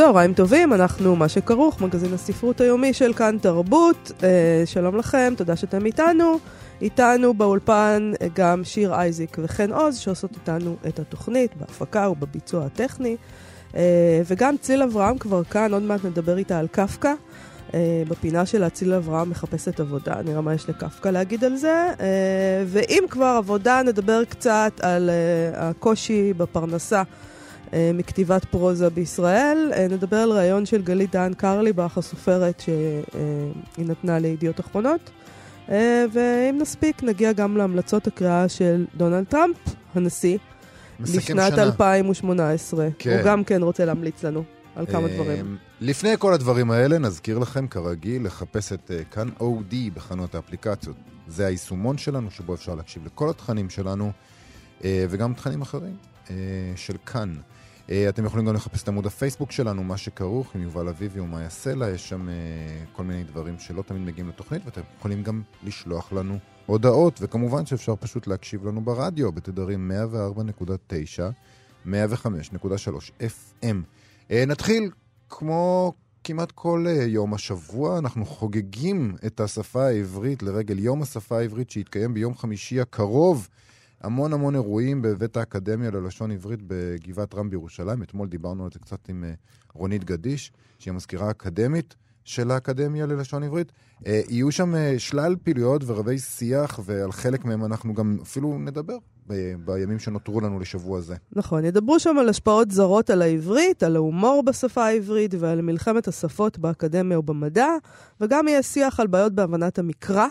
צהריים טובים, אנחנו מה שכרוך, מגזין הספרות היומי של כאן תרבות. אה, שלום לכם, תודה שאתם איתנו. איתנו באולפן אה, גם שיר אייזיק וחן עוז, שעושות איתנו את התוכנית בהפקה ובביצוע הטכני. אה, וגם ציל אברהם כבר כאן, עוד מעט נדבר איתה על קפקא. אה, בפינה שלה ציל אברהם מחפשת עבודה, נראה מה יש לקפקא להגיד על זה. אה, ואם כבר עבודה, נדבר קצת על אה, הקושי בפרנסה. אה, מכתיבת פרוזה בישראל. אה, נדבר על ראיון של גלית דהן קרליבך, הסופרת שהיא נתנה לידיעות אחרונות. אה, ואם נספיק, נגיע גם להמלצות הקריאה של דונלד טראמפ, הנשיא, לשנת שנה. 2018. כן. הוא גם כן רוצה להמליץ לנו על כמה אה, דברים. לפני כל הדברים האלה, נזכיר לכם, כרגיל, לחפש את אה, כאן אודי בחנות האפליקציות. זה היישומון שלנו, שבו אפשר להקשיב לכל התכנים שלנו, אה, וגם תכנים אחרים אה, של כאן. אה, אתם יכולים גם לחפש את עמוד הפייסבוק שלנו, מה שכרוך עם יובל אביבי ומאיה סלע, יש שם אה, כל מיני דברים שלא תמיד מגיעים לתוכנית, ואתם יכולים גם לשלוח לנו הודעות, וכמובן שאפשר פשוט להקשיב לנו ברדיו, בתדרים 104.9, 105.3 FM. נתחיל, כמו כמעט כל אה, יום השבוע, אנחנו חוגגים את השפה העברית לרגל יום השפה העברית שיתקיים ביום חמישי הקרוב. המון המון אירועים בבית האקדמיה ללשון עברית בגבעת רם בירושלים. אתמול דיברנו על זה קצת עם אה, רונית גדיש, שהיא המזכירה האקדמית של האקדמיה ללשון עברית. אה, יהיו שם אה, שלל פעילויות ורבי שיח, ועל חלק מהם אנחנו גם אפילו נדבר ב- בימים שנותרו לנו לשבוע זה. נכון, ידברו שם על השפעות זרות על העברית, על ההומור בשפה העברית ועל מלחמת השפות באקדמיה ובמדע, וגם יהיה שיח על בעיות בהבנת המקרא,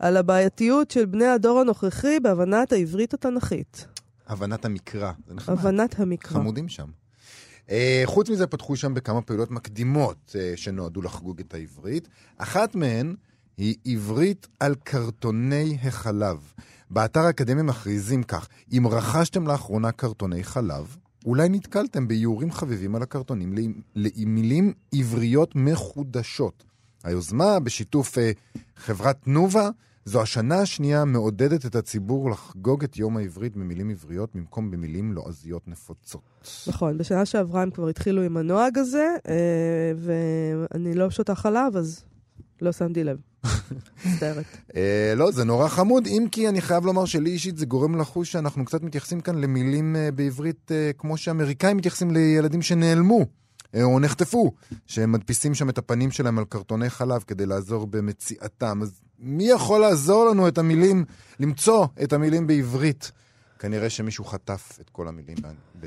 על הבעייתיות של בני הדור הנוכחי בהבנת העברית התנ"כית. הבנת המקרא, זה נחמד. הבנת המקרא. חמודים שם. Uh, חוץ מזה פתחו שם בכמה פעולות מקדימות uh, שנועדו לחגוג את העברית. אחת מהן היא עברית על קרטוני החלב. באתר האקדמיה מכריזים כך, אם רכשתם לאחרונה קרטוני חלב, אולי נתקלתם באיורים חביבים על הקרטונים למילים עבריות מחודשות. היוזמה בשיתוף uh, חברת תנובה זו השנה השנייה מעודדת את הציבור לחגוג את יום העברית במילים עבריות במקום במילים לועזיות נפוצות. נכון, בשנה שעברה הם כבר התחילו עם הנוהג הזה, אה, ואני לא שותה חלב, אז לא שמתי לב. מצטערת. אה, לא, זה נורא חמוד, אם כי אני חייב לומר שלי אישית זה גורם לחוש שאנחנו קצת מתייחסים כאן למילים אה, בעברית כמו שאמריקאים מתייחסים לילדים שנעלמו. או נחטפו, שהם מדפיסים שם את הפנים שלהם על קרטוני חלב כדי לעזור במציאתם. אז מי יכול לעזור לנו את המילים, למצוא את המילים בעברית? כנראה שמישהו חטף את כל המילים ב...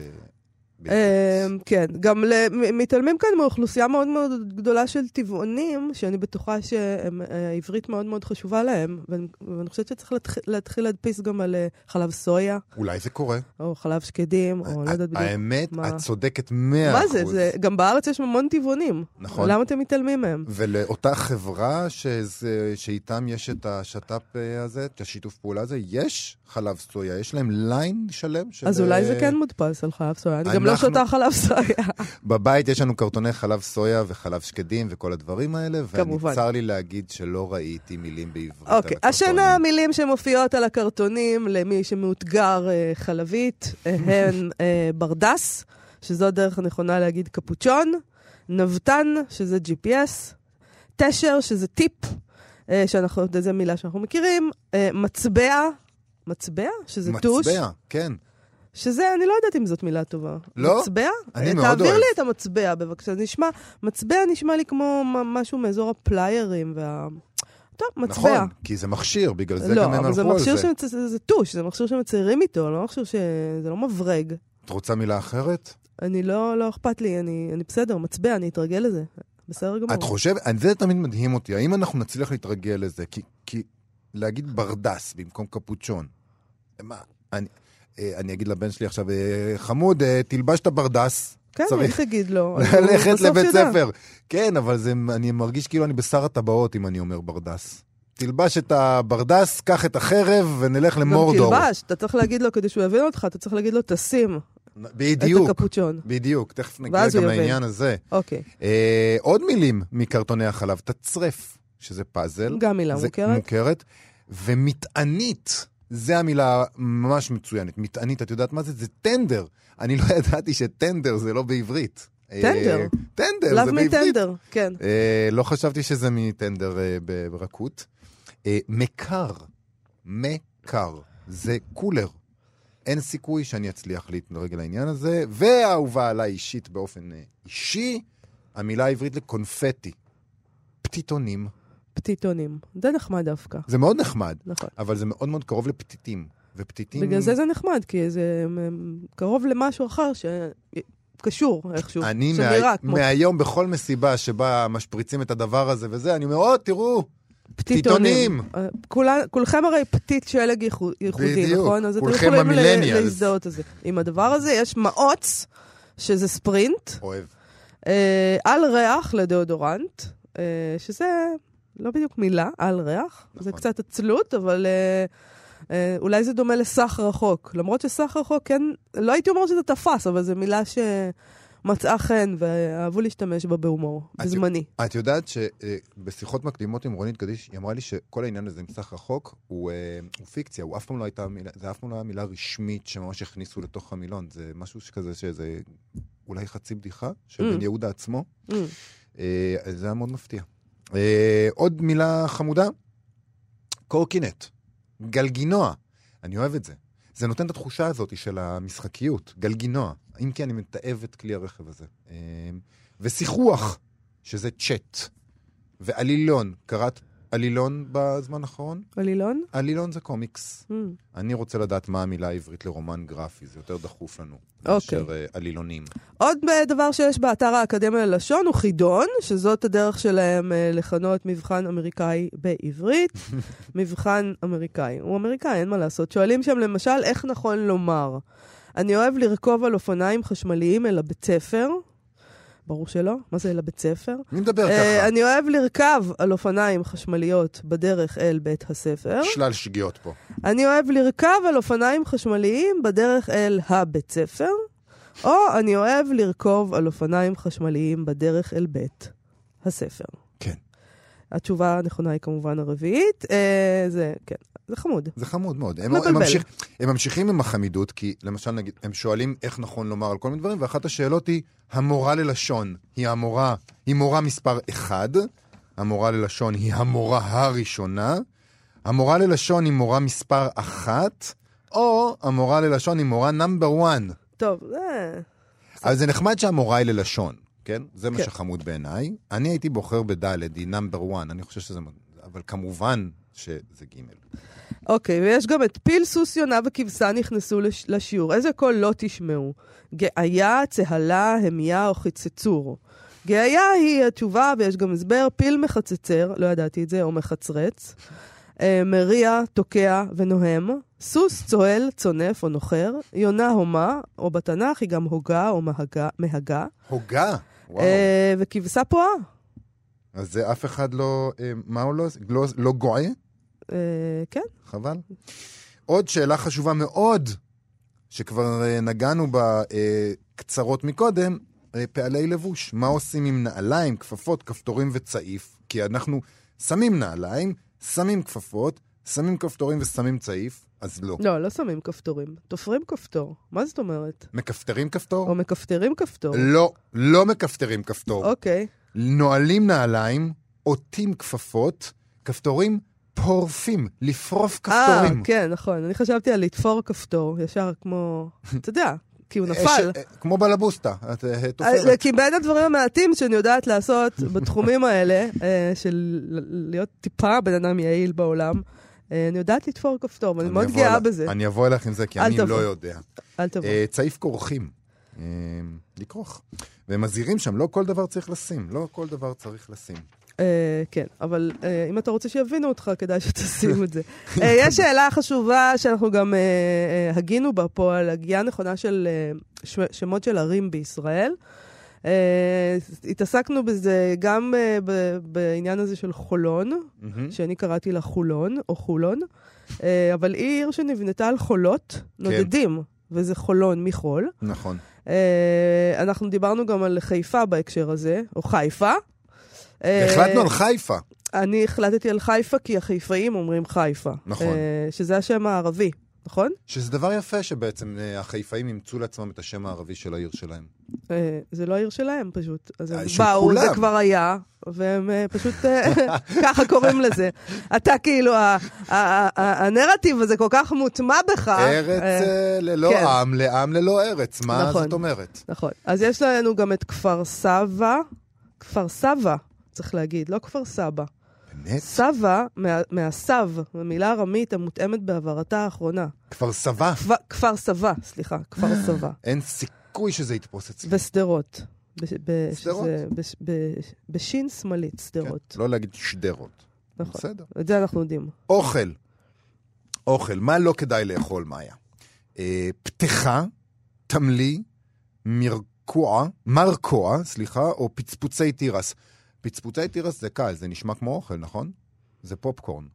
אה, בעברית. כן, גם מתעלמים כאן מאוכלוסייה מאוד מאוד גדולה של טבעונים, שאני בטוחה שהעברית מאוד מאוד חשובה להם, ואני חושבת שצריך להתח- להתחיל להדפיס גם על אה, חלב סויה, אולי זה קורה. או חלב שקדים, או לא יודעת בדיוק. האמת. את צודקת מאה מה אחוז. זה? זה? גם בארץ יש המון טבעונים. נכון. למה אתם מתעלמים מהם? ולאותה חברה שאיתם יש את השת"פ אה, הזה, את השיתוף פעולה הזה, יש חלב סויה, יש להם ליין שלם של... אז אולי זה אה, כן מודפס על חלב סויה. אני גם לא אנחנו- שותה חלב סויה. בבית יש לנו קרטוני חלב סויה וחלב שקדים וכל הדברים האלה, כמובן. ואני צר לי להגיד שלא ראיתי מילים בעברית על אוקיי, הקרטונים. השנה המילים שמופיעות על הקרטונים למי שמאותגר אה, חלבית אה, הן אה, ברדס, שזו הדרך הנכונה להגיד קפוצ'ון, נבטן, שזה GPS, תשר, שזה טיפ, אה, שאנחנו, זו מילה שאנחנו מכירים, מצבע, מצבע? שזה טוש, מצבע, כן. שזה, אני לא יודעת אם זאת מילה טובה. לא? מצבע? אני אה, מאוד תעביר אוהב. לי את המצבע, בבקשה. נשמע, מצבע נשמע לי כמו משהו מאזור הפליירים וה... טוב, מצבע. נכון, כי זה מכשיר, בגלל זה לא, גם הם אבל הלכו על זה. שמצ... זה זה טוש, זה מכשיר שמציירים איתו, לא מכשיר ש... זה לא מברג. את רוצה מילה אחרת? אני לא, לא אכפת לי, אני, אני בסדר, מצבע, אני אתרגל לזה. בסדר גמור. את חושבת, זה תמיד מדהים אותי, האם אנחנו נצליח להתרגל לזה? כי, כי להגיד ברדס במקום קפוצ'ון, מה, אני, אני אגיד לבן שלי עכשיו, אה, חמוד, אה, תלבש את הברדס, כן, צריך תגיד לו? ללכת לבית. ספר. כן, אבל זה, אני מרגיש כאילו אני בשר הטבעות אם אני אומר ברדס. תלבש את הברדס, קח את החרב ונלך גם למורדור. תלבש, אתה צריך להגיד לו, כדי שהוא יבין אותך, אתה צריך להגיד לו, תשים את בדיוק, הקפוצ'ון. בדיוק. תכף נגיע גם. לעניין הזה. אוקיי, אה, עוד מילים מקרטוני החלב, תצרף, שזה פאזל. גם מילה מוכרת. מוכרת. ומטענית, זה המילה ממש מצוינת. מטענית, את יודעת מה זה? זה טנדר. אני לא ידעתי שטנדר זה לא בעברית. אה, טנדר. טנדר, לאו זה בעברית. מטנדר, כן. אה, לא חשבתי שזה מטנדר אה, ברכות. אה, מקר, מקר, זה קולר. אין סיכוי שאני אצליח להתנהג לעניין הזה. והאהובה עליי אישית באופן אה, אישי, המילה העברית לקונפטי. פתיתונים. פתיתונים. זה נחמד דווקא, זה מאוד נחמד, נכון. אבל זה מאוד מאוד קרוב לפתיתים. ופתיתים... בגלל זה זה נחמד, כי זה קרוב למשהו אחר שקשור איכשהו, אני שנראה מה... כמו מהיום בכל מסיבה שבה משפריצים את הדבר הזה וזה, אני אומר, או, תראו, פתיתונים. פתיתונים. אה, כולכם הרי פתית שלג ייחו- ייחודי. נכון? אז כולכם המילניאלס. להזדהות את זה. עם הדבר הזה יש מעוץ, שזה ספרינט, אוהב. אה, על ריח לדאודורנט, אה, שזה לא בדיוק מילה, על ריח. זה נכון. קצת עצלות, אבל אה, אה, אולי זה דומה לסך רחוק. למרות שסך רחוק, כן, לא הייתי אומרת שזה תפס, אבל זו מילה שמצאה חן, ואהבו להשתמש בה בהומור, את- בזמני. את יודעת שבשיחות מקדימות עם רונית גדיש, היא אמרה לי שכל העניין הזה עם סך רחוק הוא, אה, הוא פיקציה, הוא אף פעם לא הייתה מילה, זה אף פעם לא היה מילה רשמית שממש הכניסו לתוך המילון, זה משהו שכזה שזה אולי חצי בדיחה של Mm. בן יהודה עצמו, Mm. אה, זה היה מאוד מפתיע. אה, עוד מילה חמודה, קורקינט, גלגינוע, אני אוהב את זה. זה נותן את התחושה הזאת של המשחקיות, גלגינוע, אם כי אני מתעב את כלי הרכב הזה. אה, ושיחוח, שזה צ'אט. ועלילון, קראת עלילון בזמן האחרון? עלילון? עלילון זה קומיקס. Mm. אני רוצה לדעת מה המילה העברית לרומן גרפי, זה יותר דחוף לנו. אוקיי. מאשר אה, עלילונים. עוד אה, דבר שיש באתר האקדמיה ללשון הוא חידון, שזאת הדרך שלהם אה, לכנות מבחן אמריקאי בעברית. מבחן אמריקאי. הוא אמריקאי, אין מה לעשות. שואלים שם למשל, איך נכון לומר? אני אוהב לרכוב על אופניים חשמליים אל הבית ספר. ברור שלא, מה זה אל הבית ספר? מי מדבר אה, ככה? אני אוהב לרכב על אופניים חשמליות בדרך אל בית הספר. שלל שגיאות פה. אני אוהב לרכב על אופניים חשמליים בדרך אל הבית ספר, או אני אוהב לרכוב על אופניים חשמליים בדרך אל בית הספר. התשובה הנכונה היא כמובן הרביעית. אה, זה, כן, זה חמוד. זה חמוד מאוד. הם, מבלבל. הם, ממשיך, הם ממשיכים עם החמידות, כי למשל, נגיד, הם שואלים איך נכון לומר על כל מיני דברים, ואחת השאלות היא, המורה ללשון היא המורה, היא מורה מספר אחד, המורה ללשון היא המורה הראשונה, המורה ללשון היא מורה מספר אחת, או המורה ללשון היא מורה number 1. טוב, זה... אבל זה נחמד שהמורה היא ללשון, כן? זה מה כן. שחמוד בעיניי. אני הייתי בוחר בד', היא number 1, אני חושב שזה... אבל כמובן שזה ג'. אוקיי, ויש גם את פיל, סוס, יונה וכבשה נכנסו לש... לשיעור. איזה קול לא תשמעו? גאיה, צהלה, המיה או חצצור. גאיה היא התשובה, ויש גם הסבר, פיל מחצצר, לא ידעתי את זה, או מחצרץ. אה, מריע, תוקע ונוהם. סוס, צוהל, צונף או נוחר. יונה, הומה, או בתנ"ך היא גם הוגה או. מהגה. הוגה! וואו. אה, וכבשה פועה. אז זה אף אחד לא... אה, מה הוא לא... לא, לא גועה? אה, כן. חבל. עוד שאלה חשובה מאוד, שכבר אה, נגענו בה אה, קצרות מקודם, אה, פעלי לבוש. מה עושים עם נעליים, כפפות, כפתורים וצעיף? כי אנחנו שמים נעליים, שמים כפפות, שמים כפתורים ושמים צעיף, אז לא. לא, לא שמים כפתורים. תופרים כפתור. מה זאת אומרת? מכפתרים כפתור? או מכפתרים כפתור. לא, לא מכפתרים כפתור. אוקיי. נועלים נעליים, עוטים כפפות, כפתורים פורפים, לפרוף אה, כפתורים. כן, נכון. אני חשבתי על לתפור כפתור, ישר כמו... אתה יודע, כי הוא אה, נפל. אה, כמו בלבוסטה, את אה, אה, תופרת. כי בין הדברים המעטים שאני יודעת לעשות בתחומים האלה, אה, של להיות טיפה בן אדם יעיל בעולם, אה, אני יודעת לתפור כפתור, ואני אני מאוד גאה בזה. אני אבוא אליך עם זה, כי אני. לא יודע. אל תבוא. אה, צעיף כורכים. אה, לכרוך. והם מזהירים שם, לא כל דבר צריך לשים, לא כל דבר צריך לשים. אה, כן, אבל אה, אם אתה רוצה שיבינו אותך, כדאי שתשים את זה. אה, יש שאלה חשובה שאנחנו גם אה, אה, הגינו בה פה על הגייה נכונה של אה, שמות של ערים בישראל. אה, התעסקנו בזה גם אה, ב- בעניין הזה של חולון, מהמם. שאני קראתי לה חולון, או חולון, אה, אבל היא עיר שנבנתה על חולות, נודדים, וזה חולון מחול. נכון. אה, אנחנו דיברנו גם על חיפה בהקשר הזה, או חיפה. החלטנו על חיפה. אני החלטתי על חיפה כי החיפאים אומרים חיפה. נכון. שזה השם הערבי, נכון? שזה דבר יפה שבעצם אה, החיפאים אימצו לעצמם את השם הערבי של העיר שלהם. אה, זה לא העיר שלהם פשוט. אז הם אה, של באו. זה כבר היה, והם פשוט ככה קוראים לזה. אתה כאילו, הנרטיב הזה כל כך מוטמע בך. ארץ ללא כן. עם, לעם ללא ארץ. מה נכון. זאת אומרת? נכון. אז יש לנו גם את כפר סבא, כפר סבא, צריך להגיד, לא כפר סבא. באמת? סבא, מה- מהסב, מילה ארמית המותאמת בעברתה האחרונה. כפר סבא. כפר- כפר סבא, סליחה, כפר סבא. אין סיכוי שזה יתפוס אצלי. ושדרות. שדרות? בשין שמאלית, שדרות. כן, לא להגיד שדרות. נכון. בסדר. את זה אנחנו יודעים. אוכל. אוכל. מה לא כדאי לאכול, מאיה? אה, פתחה, תמלי, מרקוע, מרקוע, סליחה, או פצפוצי תירס. פצפוצי תירס זה קל, זה נשמע כמו אוכל, נכון? זה פופקורן.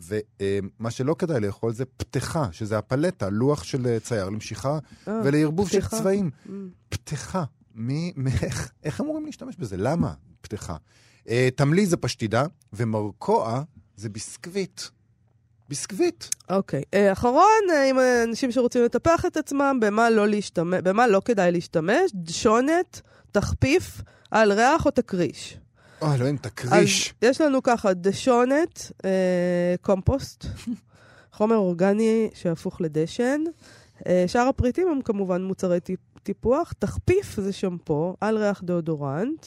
ומה שלא כדאי לאכול זה פתחה, שזה הפלטה, לוח של אה, צייר למשיכה אה, ולערבוב של פתיחה. צבעים. mm. פתחה. מי, מ- איך, אמורים להשתמש בזה? למה פתחה? אה, תמלי זה פשטידה, ומרקוע זה ביסקוויט. ביסקוויט. אוקיי. אה, אחרון, אה, עם אנשים שרוצים לטפח את עצמם, במה לא להשתמש, במה לא כדאי להשתמש, דשונת, תחפיף, על ריח או תקריש. אוי, אלוהים, תקריש. אז יש לנו ככה דשונת, אה, קומפוסט, חומר אורגני שהפוך לדשן. אה, שאר הפריטים הם כמובן מוצרי טיפ- טיפוח. תחפיף זה שמפו, על ריח דאודורנט,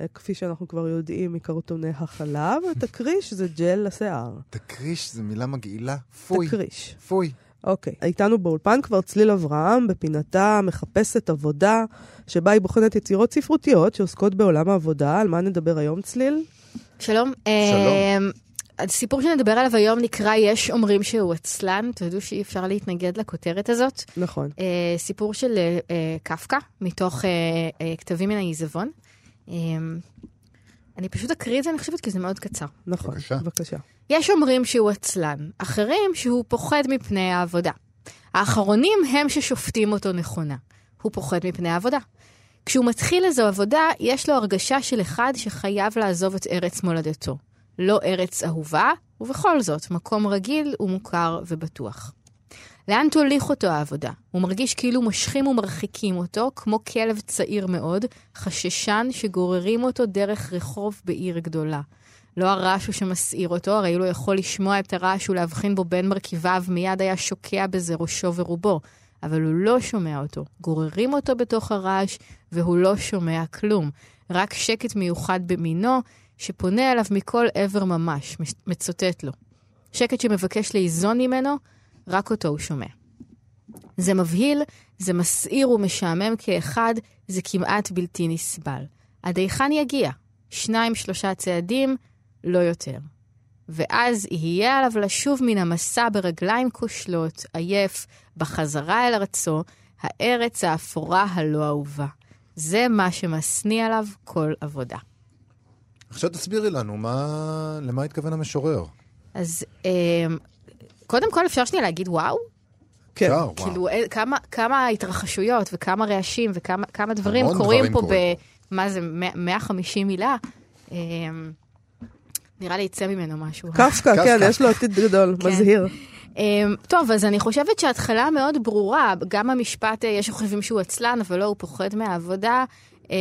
אה, כפי שאנחנו כבר יודעים מקרטוני החלב. תקריש זה ג'ל לשיער. תקריש זה מילה מגעילה. פוי. תקריש. פוי. אוקיי. איתנו באולפן כבר צליל אברהם, בפינתה מחפשת עבודה, שבה היא בוחנת יצירות ספרותיות שעוסקות בעולם העבודה. על מה נדבר היום, צליל? שלום. שלום. אמ, הסיפור שנדבר עליו היום נקרא יש אומרים שהוא עצלן, תדעו שאי אפשר להתנגד לכותרת הזאת. נכון. אה, סיפור של אה, אה, קפקא, מתוך אה, אה, כתבים מן העיזבון. אה, אני פשוט אקריא את זה, אני חושבת, כי זה מאוד קצר. נכון. בבקשה. בבקשה. יש אומרים שהוא עצלן, אחרים שהוא פוחד מפני העבודה. האחרונים הם ששופטים אותו נכונה. הוא פוחד מפני העבודה. כשהוא מתחיל איזו עבודה, יש לו הרגשה של אחד שחייב לעזוב את ארץ מולדתו. לא ארץ אהובה, ובכל זאת, מקום רגיל ומוכר ובטוח. לאן תוליך אותו העבודה? הוא מרגיש כאילו מושכים ומרחיקים אותו, כמו כלב צעיר מאוד, חששן שגוררים אותו דרך רחוב בעיר גדולה. לא הרעש הוא שמסעיר אותו, הרי לא יכול לשמוע את הרעש ולהבחין בו בין מרכיביו, מיד היה שוקע בזה ראשו ורובו. אבל הוא לא שומע אותו. גוררים אותו בתוך הרעש, והוא לא שומע כלום. רק שקט מיוחד במינו, שפונה אליו מכל עבר ממש, מצוטט לו. שקט שמבקש ליזון ממנו, רק אותו הוא שומע. זה מבהיל, זה מסעיר ומשעמם כאחד, זה כמעט בלתי נסבל. עד היכן יגיע? שניים, שלושה צעדים, לא יותר. ואז יהיה עליו לשוב מן המסע ברגליים כושלות, עייף, בחזרה אל ארצו, הארץ האפורה הלא אהובה. זה מה שמשניא עליו כל עבודה. עכשיו תסבירי לנו, מה... למה התכוון המשורר? אז אה, קודם כל אפשר שנייה להגיד וואו? כן. אפשר, וואו. כאילו, אה, כמה, כמה התרחשויות וכמה רעשים וכמה כמה דברים קורים דברים פה קורים ב... מה זה, 100 150 מילה? אה, נראה לי יצא ממנו משהו. קפקא, כן. יש לו עתיד גדול, כן. מזהיר. אמ, טוב, אז אני חושבת שההתחלה מאוד ברורה. גם המשפט, אה, יש שחושבים שהוא עצלן, אבל לא, הוא פוחד מהעבודה. אמ,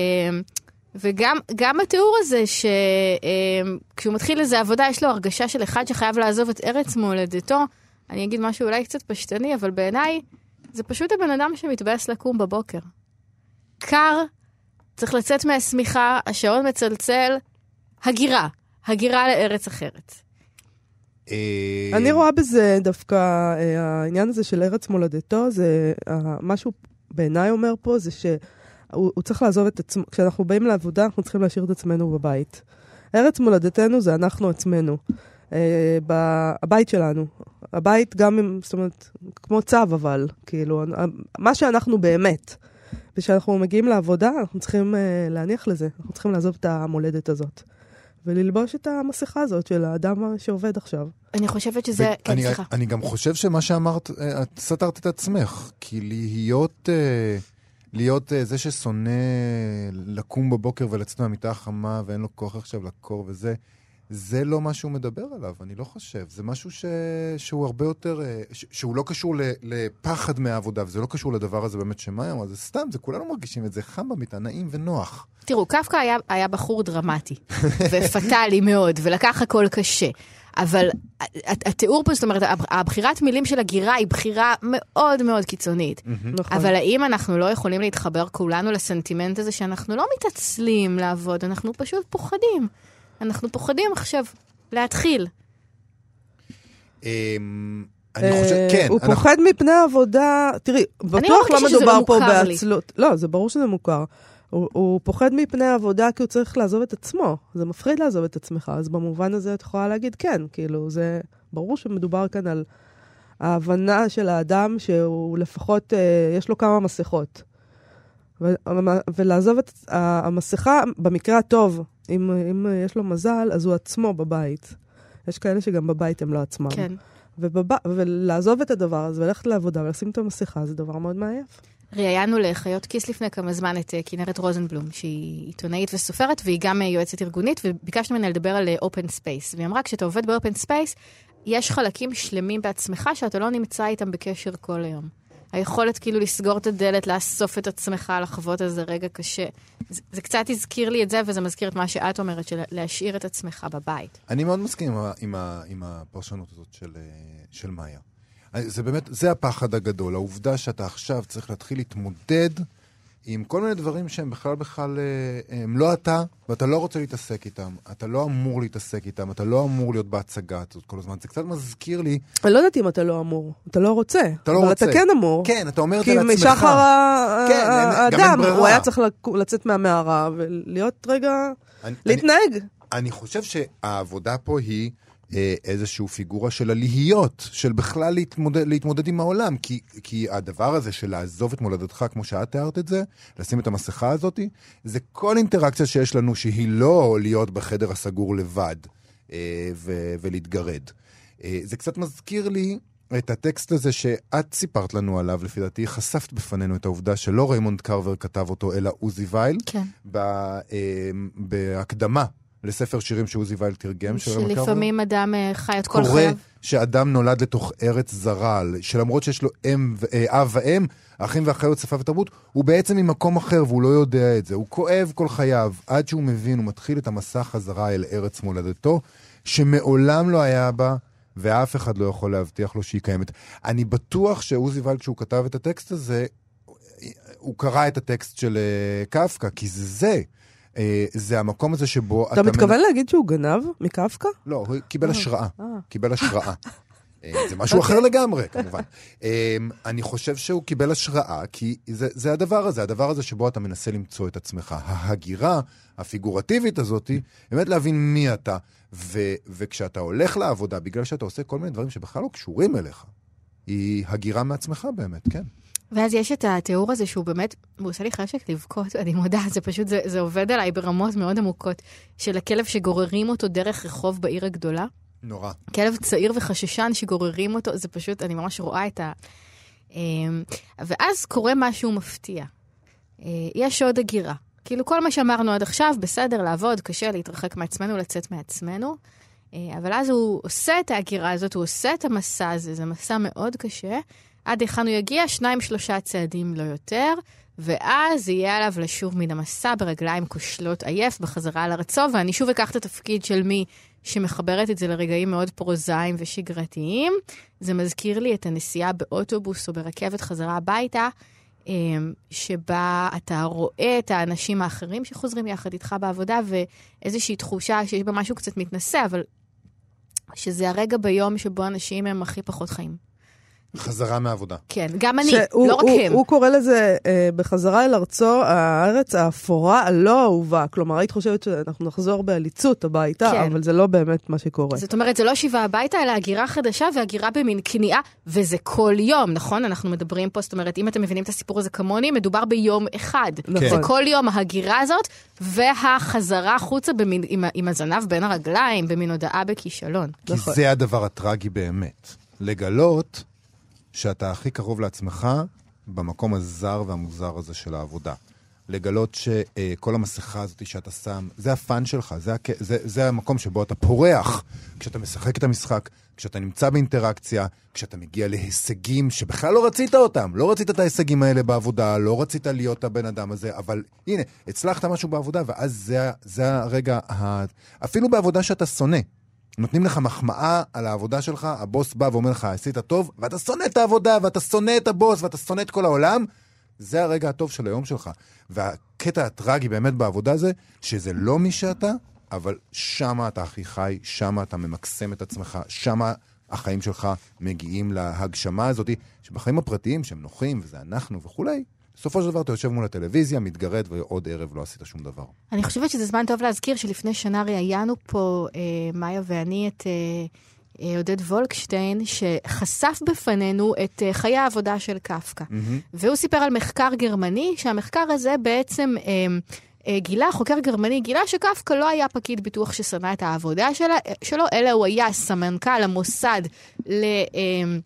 וגם גם התיאור הזה, שכשהוא מתחיל איזה עבודה, יש לו הרגשה של אחד שחייב לעזוב את ארץ מולדתו. אני אגיד משהו אולי קצת פשטני, אבל בעיניי זה פשוט הבן אדם שמתבאס לקום בבוקר. קר, צריך לצאת מהשמיכה, השעון מצלצל, הגירה. הגירה לארץ אחרת. אה, אני רואה בזה דווקא, אה, העניין הזה של ארץ מולדתו, זה אה, משהו בעיניי אומר פה, זה שהוא הוא צריך לעזוב את עצמו, כשאנחנו באים לעבודה, אנחנו צריכים להשאיר את עצמנו בבית. ארץ מולדתנו זה אנחנו עצמנו. הבית שלנו. הבית גם אם, זאת אומרת, כמו צו אבל, כאילו, מה שאנחנו באמת. וכשאנחנו מגיעים לעבודה, אנחנו צריכים להניח לזה, אנחנו צריכים לעזוב את המולדת הזאת. וללבוש את המסכה הזאת של האדם שעובד עכשיו. אני חושבת שזה... כן, אני, סליחה. אני גם חושב שמה שאמרת, אה, את סתרת את עצמך. כי להיות, אה, להיות זה ששונא לקום בבוקר ולצאת מהמיטה החמה ואין לו כוח עכשיו לקור וזה, זה לא מה שהוא מדבר עליו, אני לא חושב. זה משהו ש... שהוא הרבה יותר... אה, ש... שהוא לא קשור ל... לפחד מהעבודה, וזה לא קשור לדבר הזה באמת שמאי אמר, זה סתם, זה כולנו מרגישים את זה חם במיטה, נעים ונוח. תראו, קפקא היה, היה בחור דרמטי, ופטאלי מאוד, ולקח הכל קשה. אבל התיאור פה, זאת אומרת, הבחירת מילים של הגירה היא בחירה מאוד מאוד קיצונית. נכון. אבל האם אנחנו לא יכולים להתחבר כולנו לסנטימנט הזה שאנחנו לא מתעצלים לעבוד, אנחנו פשוט פוחדים. אנחנו פוחדים עכשיו להתחיל. אמ, אני חושב, אה, כן. הוא פוחד מפני עבודה, תראי, בטוח לא, לא מדובר פה בעצלות. לא, זה ברור שזה מוכר. הוא, פוחד מפני העבודה כי הוא צריך לעזוב את עצמו. זה מפחיד לעזוב את עצמך, אז במובן הזה את יכולה להגיד כן, כאילו, זה ברור שמדובר כאן על ההבנה של האדם שהוא לפחות, אה, יש לו כמה מסכות. ולעזוב את המסכה, במקרה הטוב, אם, אם יש לו מזל, אז הוא עצמו בבית. יש כאלה שגם בבית הם לא עצמם. כן. ובב... ולעזוב את הדבר הזה וללכת לעבודה ולשים את המסכה זה דבר מאוד מעייף. ראיינו לחיות כיס לפני כמה זמן את אה, כנרת רוזנבלום, שהיא עיתונאית וסופרת, והיא גם אה, יועצת ארגונית, וביקשנו ממנה לדבר על open אה, space. והיא אמרה, כשאתה עובד ב open space, יש חלקים שלמים בעצמך שאתה לא נמצא איתם בקשר כל היום. היכולת כאילו לסגור את הדלת, לאסוף את עצמך, לחוות איזה רגע קשה. זה, זה קצת הזכיר לי את זה, וזה מזכיר את מה שאת אומרת, של להשאיר את עצמך בבית. אני מאוד מסכים עם, עם, עם הפרשנות הזאת של, אה, של מאיה. זה באמת, זה הפחד הגדול, העובדה שאתה עכשיו צריך להתחיל להתמודד עם כל מיני דברים שהם בכלל בכלל, אה, הם לא אתה, ואתה לא רוצה להתעסק איתם. אתה לא אמור להתעסק איתם, אתה לא אמור להיות בהצגה הזאת כל הזמן. זה קצת מזכיר לי... אני לא יודעת אם אתה לא אמור, אתה לא רוצה. אתה לא אבל רוצה. אתה כן אמור. כן, אתה אומר את זה לעצמך. כי משחר כן, האדם, הוא היה צריך לצאת מהמערה ולהיות רגע, אני, להתנהג. אני, אני חושב שהעבודה פה היא... אה, איזושהי פיגורה של הלהיות, של בכלל להתמודד, להתמודד עם העולם. כי, כי הדבר הזה של לעזוב את מולדתך, כמו שאת תיארת את זה, לשים את המסכה הזאת, זה כל אינטראקציה שיש לנו שהיא לא להיות בחדר הסגור לבד אה, ו- ולהתגרד. אה, זה קצת מזכיר לי את הטקסט הזה שאת סיפרת לנו עליו, לפי דעתי, חשפת בפנינו את העובדה שלא ריימונד קרבר כתב אותו, אלא עוזי וייל. כן. בהקדמה לספר שירים שעוזי וייל תרגם. שלפעמים אדם אה, חי את כל חייו. קורה שאדם נולד לתוך ארץ זרה, שלמרות שיש לו אם, אה, אב ואם, אחים ואחיות, שפה ותרבות, הוא בעצם ממקום אחר והוא לא יודע את זה. הוא כואב כל חייו, עד שהוא מבין, הוא מתחיל את המסע חזרה אל ארץ מולדתו, שמעולם לא היה בה, ואף אחד לא יכול להבטיח לו שהיא קיימת. אני בטוח שעוזי וייל, כשהוא כתב את הטקסט הזה, הוא קרא את הטקסט של אה, קפקא, כי זה זה. אה, זה המקום הזה שבו אתה... אתה מתכוון מנ... להגיד שהוא גנב מקפקא? לא, הוא קיבל אה, השראה. אה. קיבל השראה. זה משהו אחר לגמרי, כמובן. אני חושב שהוא קיבל השראה, כי זה, זה הדבר הזה, הדבר הזה שבו אתה מנסה למצוא את עצמך. ההגירה הפיגורטיבית הזאת, באמת להבין מי אתה. ו, וכשאתה הולך לעבודה, בגלל שאתה עושה כל מיני דברים שבכלל לא קשורים אליך, היא הגירה מעצמך באמת, כן. ואז יש את התיאור הזה שהוא באמת, הוא עושה לי חשק לבכות, אני מודה, זה פשוט, זה, זה עובד עליי ברמות מאוד עמוקות, של הכלב שגוררים אותו דרך רחוב בעיר הגדולה. נורא. כלב צעיר וחששן שגוררים אותו, זה פשוט, אני ממש רואה את ה... אמ, ואז קורה משהו מפתיע. אה, יש עוד הגירה. כאילו כל מה שאמרנו עד עכשיו, בסדר, לעבוד, קשה, להתרחק מעצמנו, לצאת מעצמנו. אה, אבל אז הוא עושה את ההגירה הזאת, הוא עושה את המסע הזה, זה מסע מאוד קשה. עד היכן הוא יגיע, שניים שלושה צעדים לא יותר, ואז יהיה עליו לשוב מן המסע ברגליים כושלות עייף בחזרה לארצו, ואני שוב אקח את התפקיד של מי שמחברת את זה לרגעים מאוד פרוזאיים ושגרתיים. זה מזכיר לי את הנסיעה באוטובוס או ברכבת חזרה הביתה, אמ, שבה אתה רואה את האנשים האחרים שחוזרים יחד איתך בעבודה, ואיזושהי תחושה שיש בה משהו קצת מתנשא, אבל שזה הרגע ביום שבו אנשים הם הכי פחות חיים. חזרה מעבודה. כן, גם אני, שהוא- לא רק הוא, הם. הוא קורא לזה אה, בחזרה אל ארצו, הארץ האפורה הלא אהובה. כלומר, היית חושבת שאנחנו נחזור בעליצות הביתה, כן. אבל זה לא באמת מה שקורה. זאת אומרת, זה לא שיבה הביתה, אלא הגירה חדשה והגירה במין כניעה, וזה כל יום, נכון? אנחנו מדברים פה, זאת אומרת, אם אתם מבינים את הסיפור הזה כמוני, מדובר ביום אחד. נכון. זה כל יום ההגירה הזאת, והחזרה החוצה במין, עם, עם הזנב בין הרגליים, במין הודעה בכישלון. כי נכון. זה הדבר הטרגי באמת. לגלות שאתה הכי קרוב לעצמך במקום הזר והמוזר הזה של העבודה. לגלות שכל המסכה הזאת שאתה שם, זה הפאן שלך, זה. זה, זה המקום שבו אתה פורח כשאתה משחק את המשחק, כשאתה נמצא באינטראקציה, כשאתה מגיע להישגים שבכלל לא רצית אותם. לא רצית את ההישגים האלה בעבודה, לא רצית להיות הבן אדם הזה, אבל הנה, הצלחת משהו בעבודה, ואז זה, זה הרגע, ה... אפילו בעבודה שאתה שונא. נותנים לך מחמאה על העבודה שלך, הבוס בא ואומר לך, עשית טוב, ואתה שונא את העבודה, ואתה שונא את הבוס, ואתה שונא את כל העולם, זה הרגע הטוב של היום שלך. והקטע הטרגי באמת בעבודה זה, שזה לא מי שאתה, אבל שמה אתה הכי חי, שמה אתה ממקסם את עצמך, שמה החיים שלך מגיעים להגשמה הזאת, שבחיים הפרטיים, שהם נוחים, וזה אנחנו וכולי, בסופו של דבר אתה יושב מול הטלוויזיה, מתגרד, ועוד ערב לא עשית שום דבר. אני חושבת שזה זמן טוב להזכיר שלפני שנה ראיינו פה, אה, מאיה ואני, את אה, אה, עודד וולקשטיין, שחשף בפנינו את אה, חיי העבודה של קפקא. והוא סיפר על מחקר גרמני, שהמחקר הזה בעצם... אה, אה, גילה, חוקר גרמני גילה שקפקא לא היה פקיד ביטוח ששנא את העבודה שלה, שלו, אלא הוא היה סמנכ"ל המוסד ל... אה,